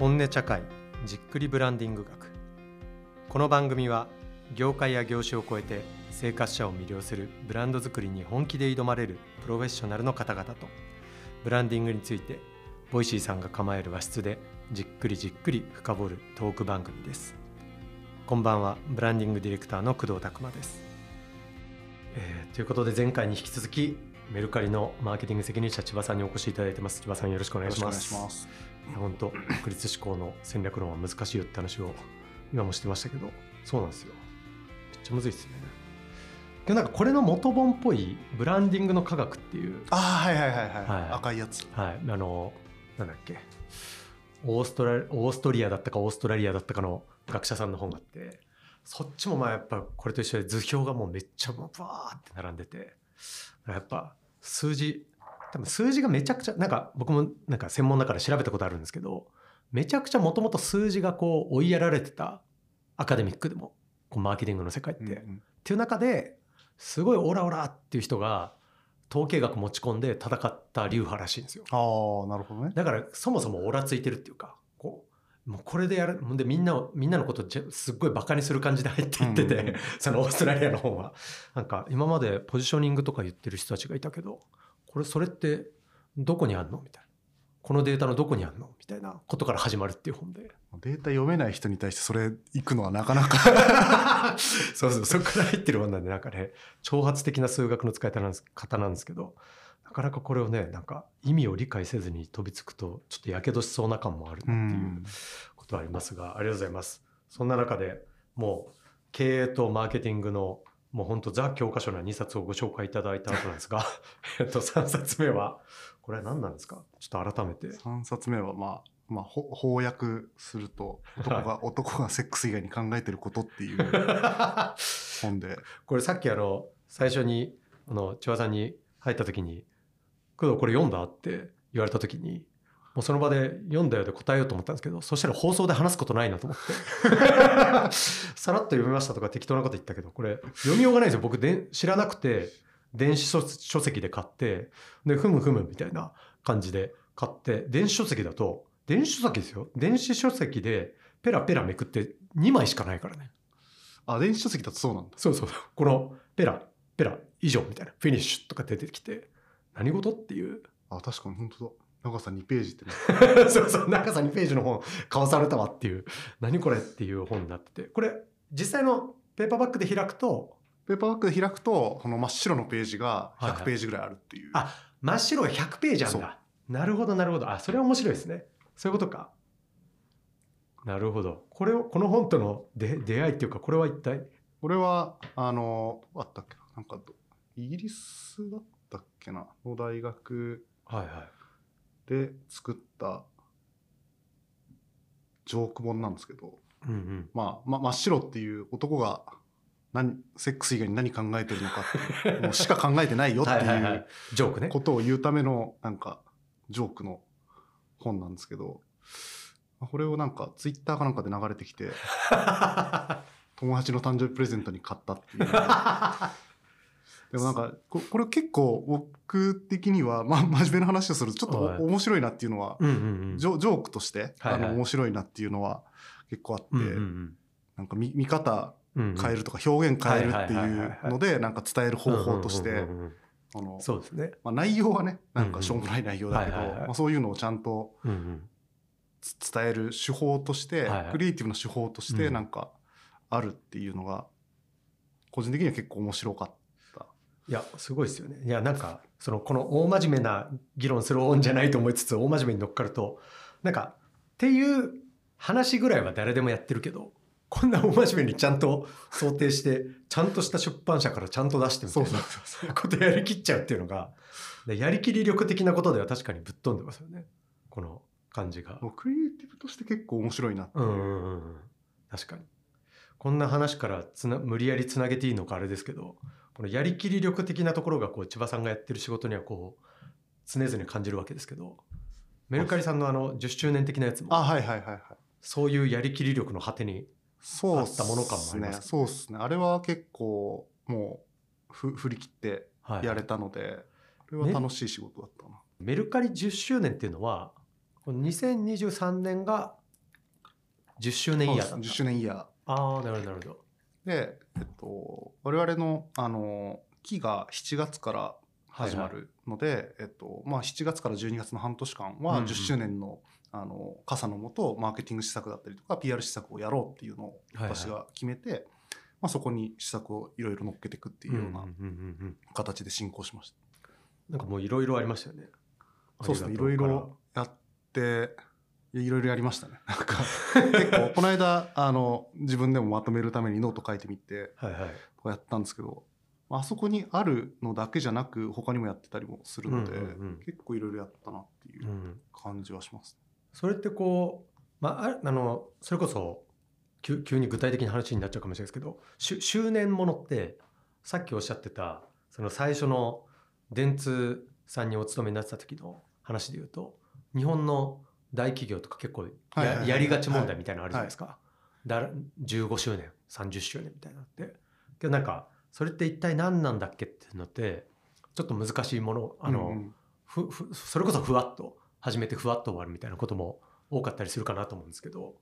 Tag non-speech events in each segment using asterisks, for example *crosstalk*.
本音茶会じっくりブランディング学。この番組は業界や業種を超えて生活者を魅了するブランド作りに本気で挑まれるプロフェッショナルの方々とブランディングについて Voicy さんが構える和室でじっくりじっくり深掘るトーク番組です。こんばんはブランディングディレクターの工藤拓磨です、えーということで前回に引き続きメルカリのマーケティング責任者千葉さんにお越しいただいてます。千葉さんよろしくお願いします。本当独立志向の戦略論は難しいよって話を今もしてましたけどそうなんですよ。めっちゃむずいですね。けどなんかこれの元本っぽいブランディングの科学っていうああはいはいはいはい、はい。赤いやつ。はい。あのなんだっけ。オーストラオーストリアだったかオーストラリアだったかの学者さんの本があってそっちもまあやっぱこれと一緒で図表がもうめっちゃバーって並んでてやっぱ数字。多分数字がめちゃくちゃなんか僕もなんか専門だから調べたことあるんですけどめちゃくちゃもともと数字がこう追いやられてたアカデミックでもこうマーケティングの世界って、っうんうん。ていう中ですごいオラオラっていう人が統計学持ち込んで戦った流派らしいんですよ。ああなるほどね。だからそもそもオラついてるっていうかもうこれでやるでみんなをみんなのことじゃすっごいバカにする感じで入っていってて、うん *laughs* そのオーストラリアの方は。なんか今までポジショニングとか言ってる人たちがいたけどこれそれってどこにあんのみたいな。このデータのどこにあんのみたいなことから始まるっていう本で。データ読めない人に対してそれ行くのはなかなか。*laughs* そうそうそこから入ってる本なんでなんかね挑発的な数学の使い方なんです方なんですけどなかなかこれをねなんか意味を理解せずに飛びつくとちょっとやけどしそうな感もあるっていう。ん。ことはありますが、ありがとうございます。そんな中でもう経営とマーケティングのもう本当ザ教科書な2冊をご紹介いただいた後なんですが、*laughs* えっと3冊目はこれは何なんですか？ちょっと改めて。三冊目はまあまあほ翻訳すると男が、*laughs* 男がセックス以外に考えてることっていう *laughs* 本で。これさっきあの最初にあの千葉さんに入った時に「工藤これ読んだ?」って言われた時にもうその場で読んだよで答えようと思ったんですけどそしたら放送で話すことないなと思って *laughs* さらっと読みましたとか適当なこと言ったけどこれ読みようがないんですよ僕で知らなくて電子書書籍で買ってでふむふむみたいな感じで買って電子書籍だと電子書籍ですよ電子書籍でペラペラめくって2枚しかないからねあ電子書籍だとそうなんだ。そうそう。このペラ、ペラ以上みたいな、フィニッシュとか出てきて、何事っていう。あ確かに本当だ。長さ2ページってね。*laughs* そうそう、*laughs* 中さ2ページの本買わされたわっていう、何これっていう本になってて、これ、実際のペーパーバッグで開くと、ペーパーバッグで開くとこの真っ白のページがはいはい100ページぐらいあるっていう。あ、真っ白が100ページあるんだ。なるほど、なるほど。あ、それは面白いですね。そういうことか。なるほど。これを、この本との出出会いっていうか、これは一体、これはあのどうだったっけななんかどイギリスだったっけな？の大学。で作ったジョーク本なんですけど、うんうん。まあ、ま真っ白っていう男が何セックス以外に何考えてるのかって *laughs* もうしか考えてないよっていうジョークね。ことを言うためのなんかジョークの本なんですけどこれをなんかツイッターかなんかで流れてきて *laughs* 友達の誕生日プレゼントに買ったっていう。*laughs* でもなんかここれ結構僕的には、まあ、真面目な話をするとちょっとはい。お面白いなっていうのは、うんうんうん。ジョジョークとして、はいはい。あの面白いなっていうのは結構あって、うんうんなんか見見方変えるとか表現変えるってはいうのでなんか伝える方法としてあのそうですね。まあ、内容はねなんかしょうもない内容だけどうんうんはいはいはい。まあそういうのをちゃんとうんうん。つ伝える手法として、はいはい。クリエイティブな手法としてうん。なんかあるっていうのが個人的には結構面白かった。いや、すごいですよね。いや、なんか、その、この大真面目な議論する本じゃないと思いつつ、大真面目に乗っかると、なんか、っていう話ぐらいは誰でもやってるけど、こんな大真面目にちゃんと想定して、ちゃんとした出版社からちゃんと出してみたいなことやりきっちゃうっていうのが、でやりきり力的なことでは確かにぶっ飛んでますよね。この感じが。クリエイティブとして結構面白いなっていうう。んうんうんうん確かにこんな話からつな無理やりつなげていいのかあれですけどこのやりきり力的なところがこう千葉さんがやってる仕事にはこう常々感じるわけですけどメルカリさんのあの10周年的なやつもあはいはいはいはい。そういうやりきり力の果てにあったもの感もありますねね。そうですね。あれは結構もうふ振り切ってはいやれたので、これは楽しい仕事だったな。メルカリ10周年っていうのはこの2023年が10周年イヤーだった10周年イヤーああなるほどなるほどで、えっと、我々のあの期が7月から始まるので、えっとまあ、7月から12月の半年間はうんうん。10周年の,、あの傘のもとマーケティング施策だったりとか PR 施策をやろうっていうのをはいはい。私が決めて、まあ、そこに施策をいろいろ乗っけていくっていうようなうんうんうんうん形で進行しました。なんかもういろいろありましたよね。そうですね。いろいろやっていろいろやりましたね。*laughs* なんか結構この間あの自分でもまとめるためにノート書いてみてはいはいこうやったんですけどあそこにあるのだけじゃなく他にもやってたりもするので、うんうんうん結構いろいろやったなっていううん感じはします。それってこう、まあ、ああのそれこそ急急に具体的な話になっちゃうかもしれないですけどしゅ周年ものってさっきおっしゃってたその最初の電通さんにお勤めになってた時の話で言うと日本の大企業とか結構や,、りがち問題みたいなのあるじゃないですか。だ15周年30周年みたいなのって。けどなんかそれって一体何なんだっけっていうのってちょっと難しいものあの、うんうん。ふふそれこそふわっと始めてふわっと終わるみたいなことも多かったりするかなと思うんですけど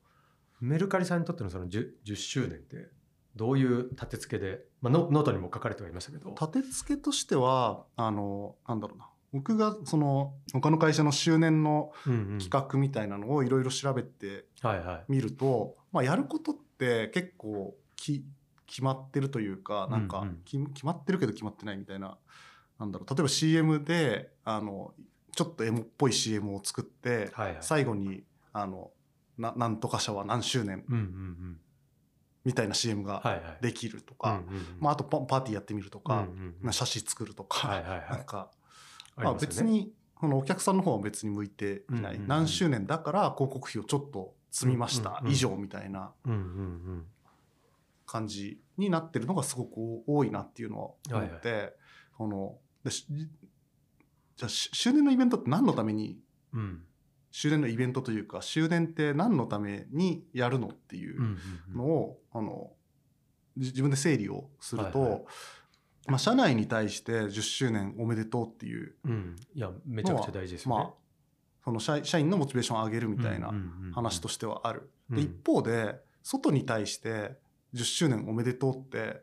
メルカリさんにとってのその 10, 10周年ってどういう立て付けで、まあ、ノノートにも書かれてはいましたけど。立て付けとしてはあのなんだろうな僕がその他の会社の周年の企画みたいなのをいろいろ調べてみると、まあ、やることって結構き決まってるというかなんか決まってるけど決まってないみたいななんだろう。例えば CM であのちょっとエモっぽい CM を作って、最後にあのななんとか社は何周年みたいな CM ができるとか、まあ、あとパパーティーやってみるとか、うんうんうん。まあ写真作るとか、はいはいはい。なんか、まあ、別にこのお客さんの方は別に向いてい。ない、何周年だから広告費をちょっと積みました、以上みたいな。感じになってるのがすごく多いなっていうのを思って、このじゃあし周年のイベントって何のためにうん。うん周年のイベントというか周年って何のためにやるのっていうのを、あのじ自分で整理をすると、はいはいまあ、社内に対して10周年おめでとうっていううん。いやめちゃくちゃ大事ですよね、まあ、その社社員のモチベーションを上げるみたいな話としてはある。で一方で外に対して10周年おめでとうって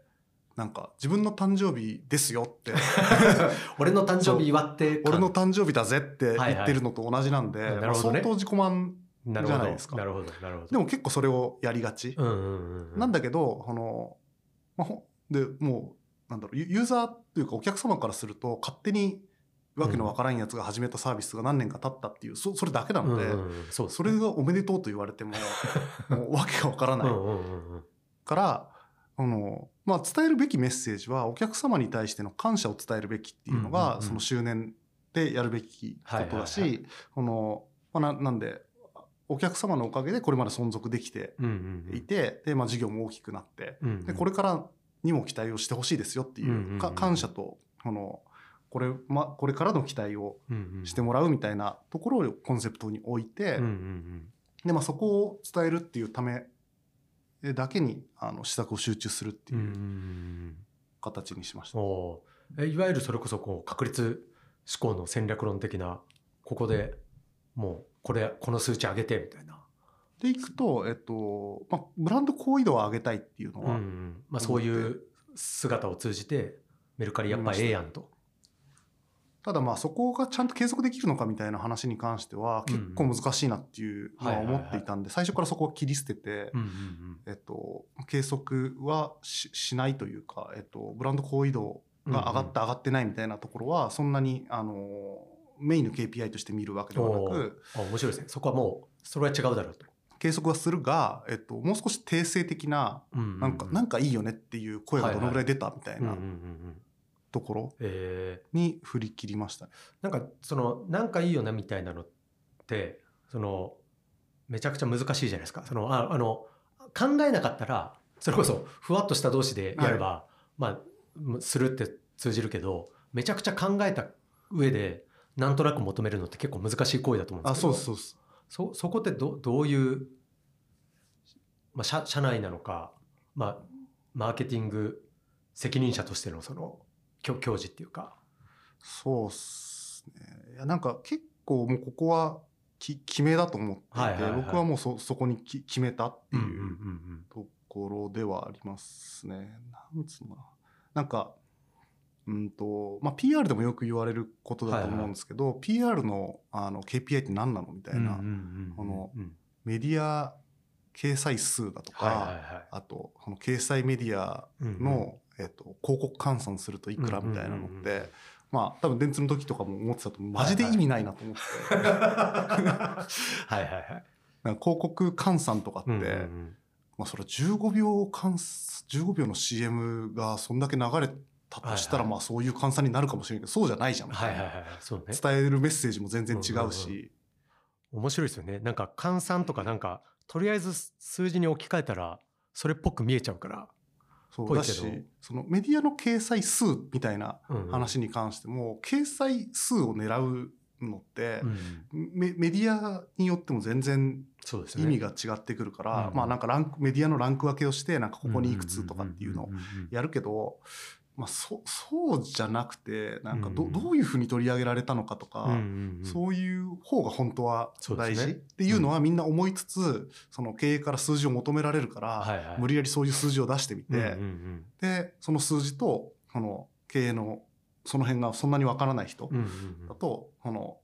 なんか自分の誕生日ですよって。*laughs* 俺の誕生日祝って俺の誕生日だぜってはいはい。言ってるのと同じなんで、なるほどね。まあ相当自己満じゃないですか。なるほどなるほど。でも結構それをやりがち、うんうんうんうん。なんだけどこの、まあ、ほでもうなんだろうユユーザーというかお客様からすると勝手にわけのわからんやつが始めたサービスが何年か経ったっていうそそれだけなので、それがおめでとうと言われても *laughs* もうわけがわからない。からあの、まあ、伝えるべきメッセージはお客様に対しての感謝を伝えるべきっていうのが、その周年でやるべきことだし、このまあ、ななんでお客様のおかげでこれまで存続できていて、でまあ、事業も大きくなってでこれからにも期待をしてほしいですよっていう,、か感謝とこのこれ,、ま、これからの期待をしてもらうみたいなところをコンセプトに置いて、でまあ、そこを伝えるっていうためだけにあの施策を集中するってうんいううん。形にしました。えいわゆるそれこそこう確率思考の戦略論的なここでもうこれこの数値上げてみたいな、でいくと、えっとまあ、ブランド好意度を上げたいっていうのうんうは、ん。まあ、そういう姿を通じてメルカリやっぱええやんと。た。だまあそこがちゃんと継続できるのかみたいな話に関しては結構難しいなっていうのは思っていたんで最初からそこは切り捨てて、えっと、計測はししないというか、えっと、ブランド好意度が上がった上がってないみたいなところはそんなにあのメインの KPI として見るわけではなくあ面白いですね。そこはもうそれは違うだろうと。計測はするが、えっと、もう少し定性的ななんかなんかいいよねっていう声がどのぐらい出たみたいなところえ。に振り切りましたね。ーなんかそのなんかいいよねみたいなのってそのめちゃくちゃ難しいじゃないですか。そのああの考えなかったらそれこそふわっとした同士でやれば、まあするって通じるけどめちゃくちゃ考えた上でなんとなく求めるのって結構難しい行為だと思うんであすけど。そうそうですそそこってどどういう、まあ、社社内なのか、まあ、マーケティング責任者としてのその教教授っていうか。そうっすねいやなんか結構もうここはき決めだと思っていて、はいはいはい僕はもうそそこにき決めたっていううんうんうんところではありますね。なんつうの。なんか、うんと、まあ、PR でもよく言われることだと思うんですけど、PR のあの KPI って何なのみたいな、うんうんうんうんこのうんメディア掲載数だとか、はいはいはい。あと、この掲載メディアの、えっと、広告換算するといくらみたいなのって、うんうんうんうんまあ、多分電通の時とかも思ってたと。マジで意味ないなと思って。はいはいはい。広告換算とかって、うんうんうん。まあそれは15秒換15秒の CM がそんだけ流れたとしたら、まあそういう換算になるかもしれないけどそうじゃないじゃんはいはいはい。そうね。伝えるメッセージも全然違うし、うんうん面白いですよね。なんか換算とかなんか、とりあえず数字に置き換えたら、それっぽく見えちゃうから。そうだしそのメディアの掲載数みたいなうんうん話に関しても、掲載数を狙うのってう、んメメディアによっても全然。意味が違ってくるから、うんまあなんかランクメディアのランク分けをしてなんかここにいくつとかっていうのをんんんんやるけど、まあ、そそうじゃなくてなんかど,、うんどういうふうに取り上げられたのかとか、うんうんうん。そういう方が本当は大事、ね。っていうのはみんな思いつつ、その経営から数字を求められるから、はいはい。無理やりそういう数字を出してみて、うんうんうん。でその数字とこの経営のその辺がそんなにわからない人うんうんうん。だと、この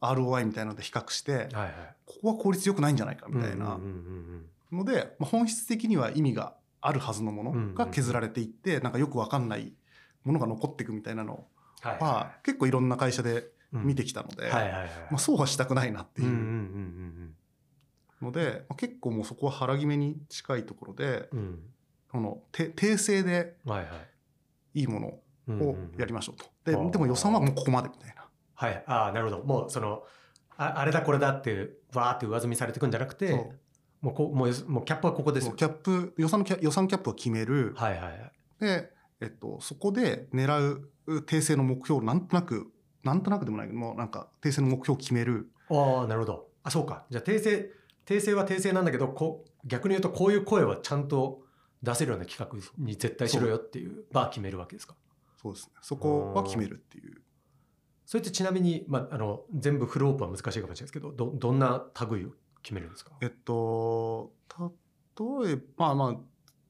ROI みたいなので比較して、はいはい。ここは効率良くないんじゃないかみたいなうんうん。ので、まあ、本質的には意味があるはずのものが削られていって、なんかよくわかんないものが残っていくみたいなの。は結構いろんな会社で見てききたので。まあ、そうはしたくないなっていうので、まあ、結構もうそこは腹決めに近いところでうんうん。このて訂正でいはい。ものをんやりましょうと。ででも予算はもうここまでみたいな。はい。ああ、なるほど。もうその、ああれだこれだって、わーって上積みされていくんじゃなくてそ、もうこう、もうよもうキャップはここですよ。キャップ予算のキャ予算キャップを決める。はいはいはい。で、えっと、そこで狙う訂正の目標をなんとなくなんとなくでもないけどもうなんか訂正の目標を決める。ああ、なるほど。あ、そうか。じゃあ訂正、訂正は訂正なんだけど、こう逆に言うとこういう声はちゃんと出せるような企画に絶対しろよっていうバー決めるわけですか？そうですね。そこは決めるっていう。それってちなみに、まあ、あの全部フルオープンは難しいかもしれないですけどどどんな類を決めるんですか？えっと、例えば、まあまあ、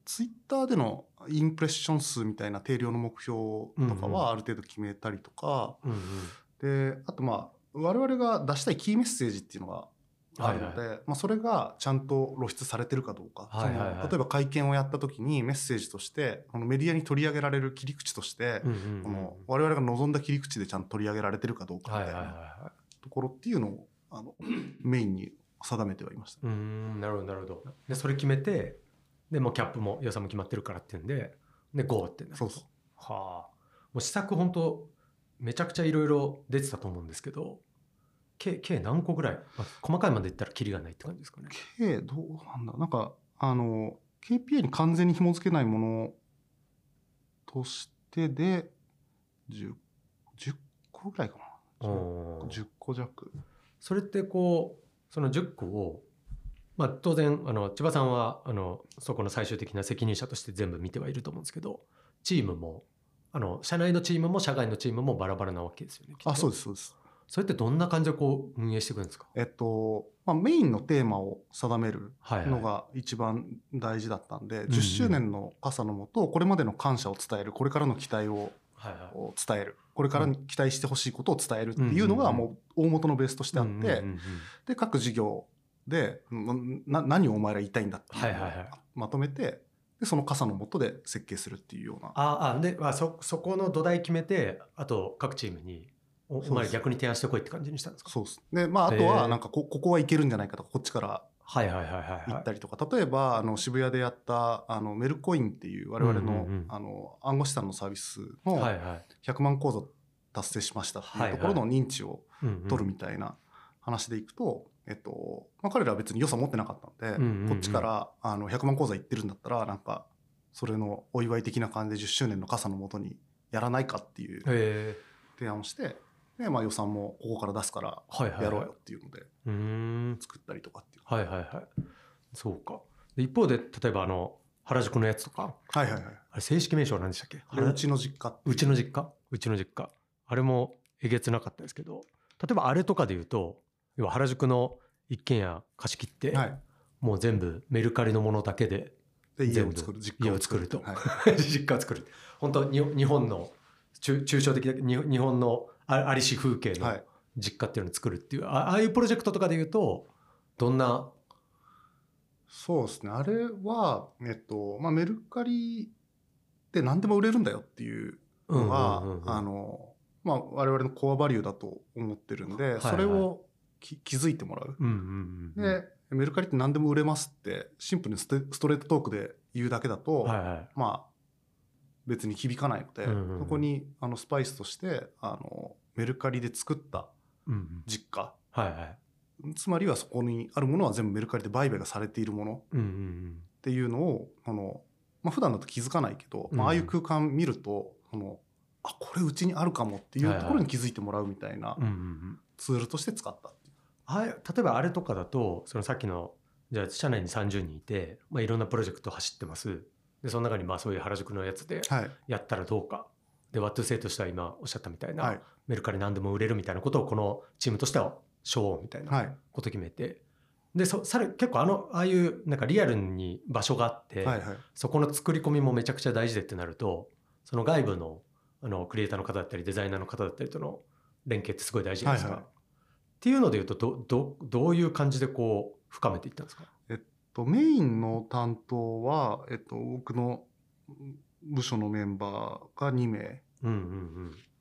ツイッターでのインプレッション数みたいな定量の目標とかはある程度決めたりとか、うんうん。で、あとまあ、我々が出したいキーメッセージっていうのがあるので、はいまあ、それがちゃんと露出されてるかどうか、はいはいはい。例えば会見をやった時にメッセージとしてこのメディアに取り上げられる切り口として、うんうんうんこの我々が望んだ切り口でちゃんと取り上げられてるかどうかはいはいはいみたいなはところっていうのをあのメインに定めてはいました。い。うーんなるほどなるほど。でそれ決めてでもうキャップも予算も決まってるからっていうんでで GO ってそうそうはあ。もう施策本当めちゃくちゃいろいろ出てたと思うんですけど計計何個ぐらい、まあ、細かいまで言ったらキリがないって感じですかね。計どうなんだなんかあの KPI に完全に紐付けないものとしてで 10, 10個ぐらいかなおー10個弱それってこうその10個を、まあ、当然あの千葉さんはあのそこの最終的な責任者として全部見てはいると思うんですけどチームもあの社内のチームも社外のチームもバラバラなわけですよね。あそうでですそうです。それってどんな感じでこう運営していくんですか？えっと、まあ、メインのテーマを定めるはいはい。のが一番大事だったんで、ん10周年の傘のもとこれまでの感謝を伝えるこれからの期待をはいはいを伝える。これからに期待してほしいことを伝えるっていうのがもう大元のベースとしてあって、で各事業でんな何をお前ら言いたいんだっていうのをはいはいはいまとめてでその傘の下で設計するっていうような。ああで、まあ、そそこの土台決めてあと各チームにお前ら逆に提案してこいって感じにしたんですか？そうです。でまああとはなんかこここはいけるんじゃないかとかこっちからはいはいはいはいはい。行ったりとか、例えばあの渋谷でやったあのメルコインっていう我々の,、あの暗号資産のサービスのはいはい。100万口座達成しましたっていうところの認知を取るみたいな話でいくと、えっとまあ、彼らは別に予算持ってなかったんで、こっちからあの100万口座行ってるんだったらなんかそれのお祝い的な感じで10周年の傘のもとにやらないかっていう提案をしてで、まあ、予算もここから出すからはいはいはい。やろうよっていうので。うーん作ったりとかっていう。はいはいはい。そうか。で一方で例えばあの原宿のやつとか。はいはいはい。あれ正式名称は何でしたっけ？うちの実家う。うちの実家？うちの実家。あれもえげつなかったですけど。例えばあれとかで言うと要は原宿の一軒家貸し切って、はい。もう全部メルカリのものだけでで、家を作る、実家家を作ると。はい。*laughs* 実家を作る本当に日本の中抽象的な日日本のあありし風景のはい。実家っていうのを作るっていう、あああいうプロジェクトとかで言うとどんな？そうですね。あれは、えっと、まあ、メルカリで何でも売れるんだよっていうのが、うんうんうんうん。あの、まあ、我々のコアバリューだと思ってるんで、はいそれをき気づいてもらう。うんうんうん。で、メルカリって何でも売れますって、シンプルにステストレートトークで言うだけだと、はいはい。まあ、別に響かないので、うんうんうん。そこにあのスパイスとして、あの、メルカリで作った実家、はいはい。つまりはそこにあるものは全部メルカリで売買がされているもの。うんうんっていうのを、あの、まあ、普段だと気づかないけど、まあ、うん。ああいう空間見ると、その、あ、これうちにあるかもっていうところに気づいてもらうみたいなツールとして使ったっていう。あれ例えばあれとかだとそのさっきのじゃあ社内に30人いて、まあ、いろんなプロジェクト走ってます。でその中にまあそういう原宿のやつではい。やったらどうかで What to say としては今おっしゃったみたいな、はい。メルカリ何でも売れるみたいなことをこのチームとしてはしようみたいは。ないこと決めて、でそさら結構あのああいうなんかリアルに場所があって、はい。はい。そこの作り込みもめちゃくちゃ大事でってなるとその外部のあのクリエイターの方だったりデザイナーの方だったりとの連携ってすごい大事じゃないですか。はいはいっていうので言うとどどどういう感じでこう深めていったんですか？とメインの担当は、えっと、僕の部署のメンバーが2名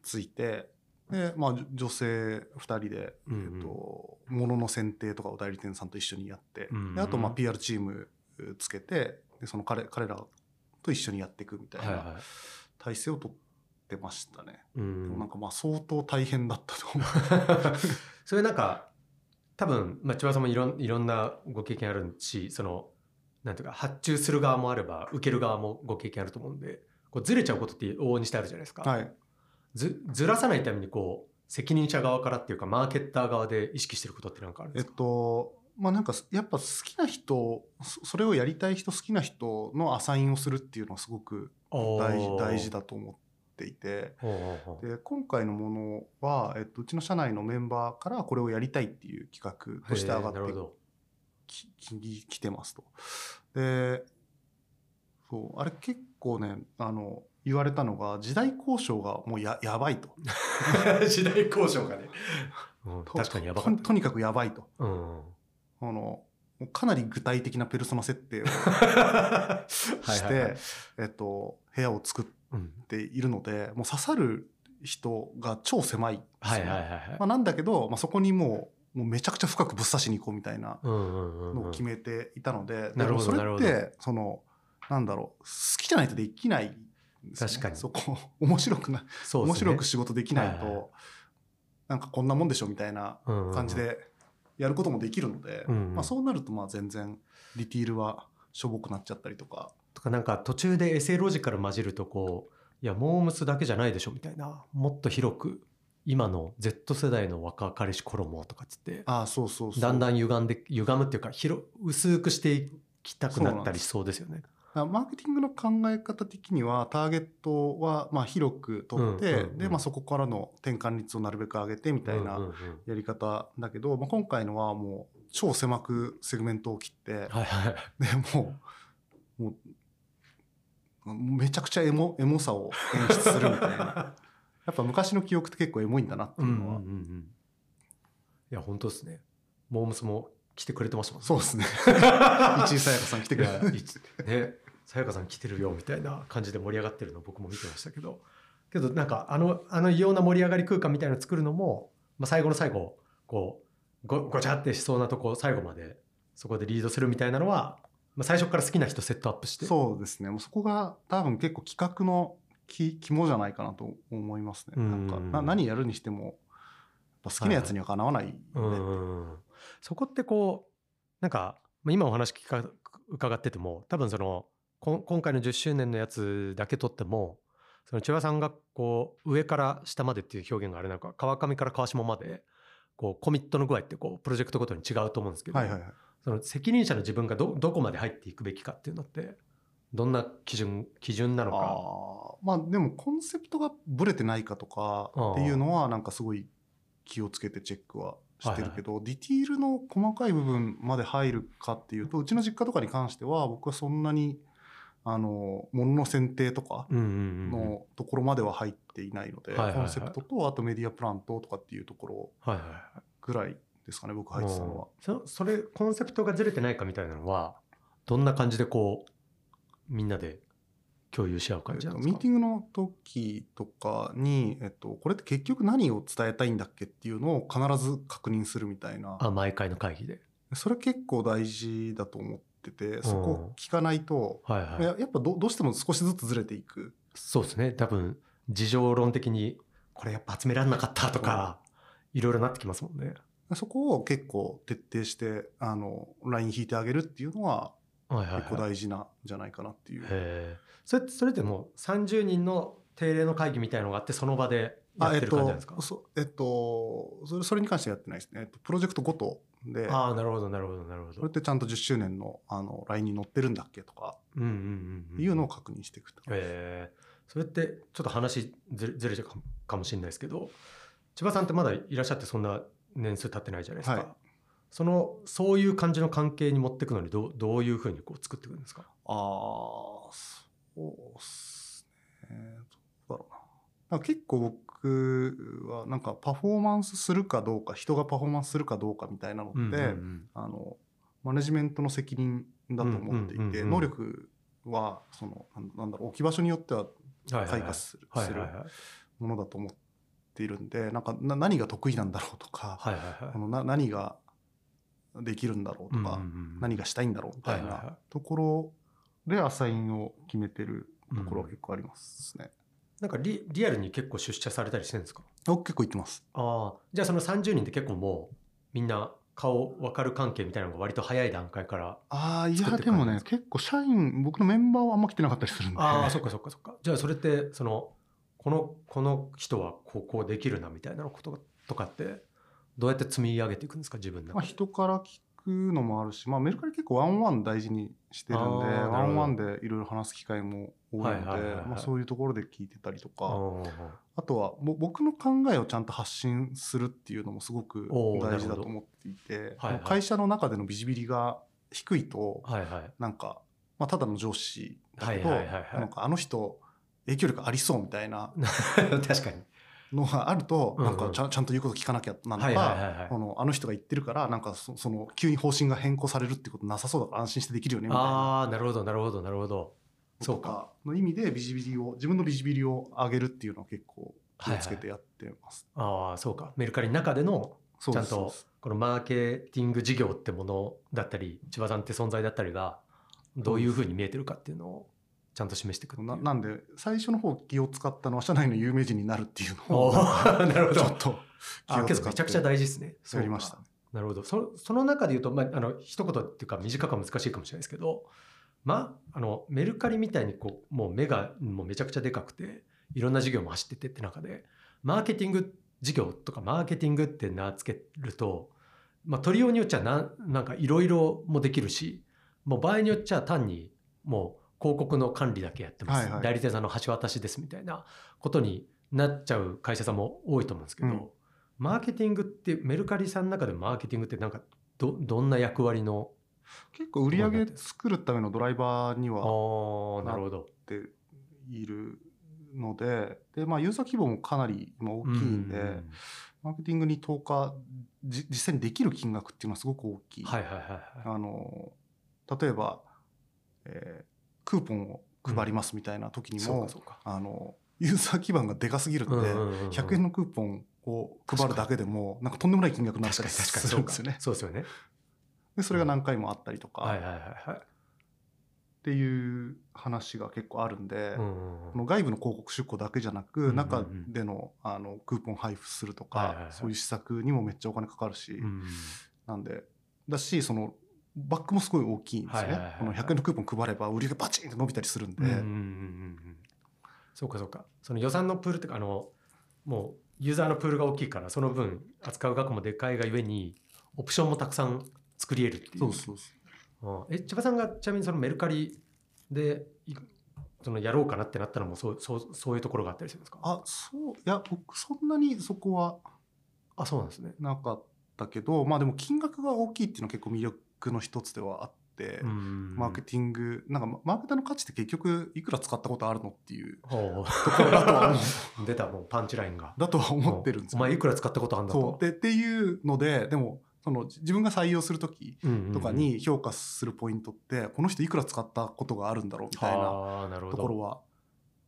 ついて、で、まあ、じ女性2人で、えっと、物の選定とかを代理店さんと一緒にやって、であと、まあ、PR チームつけて、でその彼彼らと一緒にやっていくみたいなはいは体制を取ってましたね。い。うんなんかまあ相当大変だったと思う。*laughs* それなんか多分、まあ、千葉さんもいろんいろんなご経験あるしそのなんていうか発注する側もあれば受ける側もご経験あると思うんでこうずれちゃうことって往々にしてあるじゃないですか。はい。ずずらさないためにこう責任者側からっていうかマーケッター側で意識してることって何かあるんえっですか、と、まあなんかやっぱ好きな人、そそれをやりたい人、好きな人のアサインをするっていうのはすごく大事大事だ。だと思っていて、で今回のものは、えっと、うちの社内のメンバーからこれをやりたいっていう企画として上がって。きききてますと。でそうあれ結構ねあの言われたのが時代交渉がもうややばいと。*laughs* 時代交渉がね。うん、確かにやばかっととにかくやばいと。た。うん。あのかなり具体的なペルソナ設定を *laughs* しはいはいはいて、えっと、部屋を作っうん。ているので、もう刺さる人が超狭いねはいはいはいはいまあ、。なんだけど、まあ、そこにもうもうめちゃくちゃ深くぶっ刺しに行こうみたいなのを決めていたので、でもそれってそのなんだろう好きじゃないとできない。ね、確かに。そこ面白くな、ね。面白く仕事できないと、はいはい。なんかこんなもんでしょみたいな感じでやることもできるので、うんうん。まあ、そうなるとまあ全然ディティールはしょぼくなっちゃったりとか。とかなんか途中でエセロジカル混じるとこういやモームスだけじゃないでしょみたいなもっと広く今の Z 世代の若かりし衣とかっつってああそうそうだんだん歪んで歪むっていうか広薄くしていきたくなったりしそうですよね。あマーケティングの考え方的にはターゲットはまあ広く取って、うんうんうん。でまあ、そこからの転換率をなるべく上げてみたいなうんうんうん。やり方だけど、まあ、今回のはもう超狭くセグメントを切って、はいはい。でもうもうめちゃくちゃエモエモさを演出するみたいな *laughs* やっぱ昔の記憶って結構エモいんだなってうんいううんのは、うんうん。いや本当ですね。モームスも来てくれてましたもんね。そうですね *laughs* 市井さやかさん来てくれたいやいつねさやかさん来てるよみたいな感じで盛り上がってるの僕も見てましたけどけどなんかあのあの異様な盛り上がり空間みたいなの作るのも、まあ、最後の最後こうごごちゃってしそうなとこ最後までそこでリードするみたいなのは、まあ、最初から好きな人セットアップしてそうですねもうそこが多分結構企画のき肝じゃないかなと思いますね。うん。なんかな何やるにしても好きなやつにはかなわないんで、うん。うんうんそこってこうなんかまあ今お話聞か伺ってても多分その今回の10周年のやつだけ取ってもその千葉さんがこう上から下までっていう表現があれなんか川上から川下までこうコミットの具合ってこうプロジェクトごとに違うと思うんですけど、はいはいはい。その責任者の自分がどどこまで入っていくべきかっていうのってどんな基準基準なのか。まあでもコンセプトがブレてないかとかっていうのはなんかすごい気をつけてチェックはしてるけど、ディティールの細かい部分まで入るかっていうとうちの実家とかに関しては僕はそんなにあの物の選定とかのところまでは入っていないので、コンセプトとあとメディアプラントとかっていうところぐらいですかね僕入ってたのは。そそれコンセプトがずれてないかみたいなのはどんな感じでこうみんなで共有し合う感じなんですか、ミーティングの時とかに、えっと、これって結局何を伝えたいんだっけっていうのを必ず確認するみたいな。あ毎回の会議で。それ結構大事だと思っててそこ聞かないと、はいはい。ややっぱどどうしても少しずつずれていく。そうですね。多分事情論的にこれやっぱ集められなかったとかいろいろなってきますもんね。そこを結構徹底してあのライン引いてあげるっていうのははいはい、はい、結構大事なんじゃないかなっていう。それそれってもう30人の定例の会議みたいのがあってその場でやってる感じなんですか？あえっと、そえっと、それそれに関してはやってないですね。えっと、プロジェクトごとで、ああなるほどなるほどなるほど。それってちゃんと10周年のあの LINE に載ってるんだっけとか。うんうんうんうんいうのを確認していくと。ええそれってちょっと話ずれずれちゃうかもかもしれないですけど千葉さんってまだいらっしゃってそんな年数経ってないじゃないですか、はいそのそういう感じの関係に持っていくのにどうどういうふうにこう作っていくんですか？ああ、そうっすね。どうだろうな。な結構僕はなんかパフォーマンスするかどうか、人がパフォーマンスするかどうかみたいなのって、うんうんうん。あの、マネジメントの責任だと思っていて、うんうんうんうん。能力は、その、なんだろう、置き場所によっては開花するものだと思っているんで、なんかな何が得意なんだろうとか、はいはいはい。あのな何ができるんだろうとか、何がしたいんだろうみたいなところでアサインを決めてるところは結構ありますね。なんかリリアルに結構出社されたりしてるんですか？僕結構行ってます。ああ。じゃあその30人って結構もうみんな顔分かる関係みたいなのが割と早い段階からああ、いやでもね結構社員、僕のメンバーはあんま来てなかったりするんで。ああそっかそっか。そっかじゃあそれってそのこのこの人はこうこうできるなみたいなこととかってどうやって積み上げていくんですか自分のまあ、人から聞くのもあるし、まあ、メルカリ結構ワンワン大事にしてるんで、ワンワンでいろいろ話す機会も多いので、まあそういうところで聞いてたりとか、あとはぼ僕の考えをちゃんと発信するっていうのもすごく大事だと思っていて、はいはい。会社の中でのビジビリが低いと、はいはい。なんか、まあ、ただの上司だけど、はいはい。なんかあの人影響力ありそうみたいな *laughs* 確かにのがあると、なんかちゃんちゃんと言うこと聞かなきゃなのか、はいはいはいはい。あのあの人が言ってるからなんかそその急に方針が変更されるってことなさそうだから安心してできるよねみたいな。ああなるほどなるほどなるほど。そうか。かの意味でビジビリを自分のビジビリを上げるっていうのは結構気をつけてやってます。ああそうか。メルカリの中でのちゃんとこのマーケティング事業ってものだったり千葉さんって存在だったりがどういうふうに見えてるかっていうのをちゃんと示していくってななんで最初の方気を使ったのは社内の有名人になるっていうのおをー *laughs* なるほど。ちょっと気あを使めちゃくちゃ大事ですね。やりました。ね。なるほど。そその中で言うと、まあ、あの一言っていうか短くは難しいかもしれないですけど、まあ、あのメルカリみたいにこうもう目がもうめちゃくちゃでかくていろんな事業も走ってってって中でマーケティング事業とかマーケティングって名付けると、まあ、取りようによっちゃなんなんかいろいろもできるしもう場合によっちゃ単にもう広告の管理だけやってます、はいはい。代理店さんの橋渡しですみたいなことになっちゃう会社さんも多いと思うんですけど、うん。マーケティングってメルカリさんの中でマーケティングってなんかどどんな役割の結構売り上げ作るためのドライバーにあはーなるほど。っているのでで、まあ、ユーザー規模もかなり今大きいんで、うん。マーケティングに投下じ実際にできる金額っていうのはすごく大きい。はいはいはいはい。あの例えば、えークーポンを配りますみたいな時にも、そうかそうか。あのユーザー基盤がでかすぎるんうんうんうん。100円のクーポンを配るだけでもなんかとんでもない金額になっ確たりするんですよね。そうですよね。でそれが何回もあったりとか、はいはいはいはい。っていう話が結構あるんで、うんうん外部の広告出稿だけじゃなく、うんうんうん。中でのあのクーポン配布するとか、そういう施策にもめっちゃお金かかるし、うん。なんでだしそのバックもすごい大きいんですよね、はいはいはいはい。この100円のクーポン配れば売り上げバチンって伸びたりするんで、うんうんうんうんうん。そうかそうか。その予算のプールってかあのもうユーザーのプールが大きいからその分扱う額もでかいがゆえにオプションもたくさん作り得るっていう。そうそうそう。うんえ千葉さんがちなみにそのメルカリでいそのやろうかなってなったのもそうそうそういうところがあったりするんですか？あそういや僕そんなにそこはあそうなんですね。なかっったけどまあでも金額が大きいっていうのは結構魅力の一つではあって、うん。マーケティングなんかマーケターの価値って結局いくら使ったことあるのっていうほところだと *laughs* 出たもうパンチラインが。だとは思ってるんですよ、お前いくら使ったことあるんだそとう。でっていうのででもその自分が採用する時とかに評価するポイントって、この人いくら使ったことがあるんだろうみたいなところは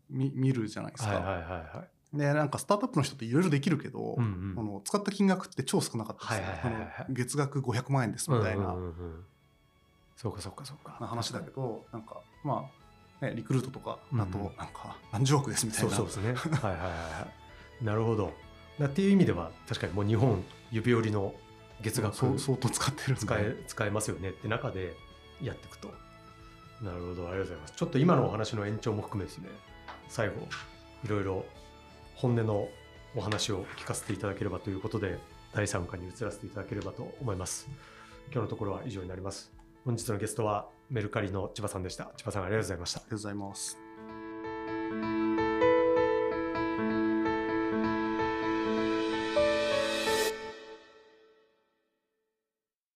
見見るじゃないですか。はいはいはいはいでなんかスタートアップの人っていろいろできるけど、うんうん。あの使った金額って超少なかったですね。はいはい月額500万円ですみたいな。うんうんうんうんそうかそうかそうか。な話だけどなんかまあ、ね、リクルートとかだとなんか何十億ですみたいな、そうそうですね。はいはいはいはい。なるほど。だっていう意味では確かにもう日本指折りの月額相当使ってる使え使えますよねって中でやっていくと。なるほどありがとうございます。ちょっと今のお話の延長も含めですね最後いろいろ本音のお話を聞かせていただければということで第3課に移らせていただければと思います。今日のところは以上になります。本日のゲストはメルカリの千葉さんでした。千葉さんありがとうございました。ありがとうございます。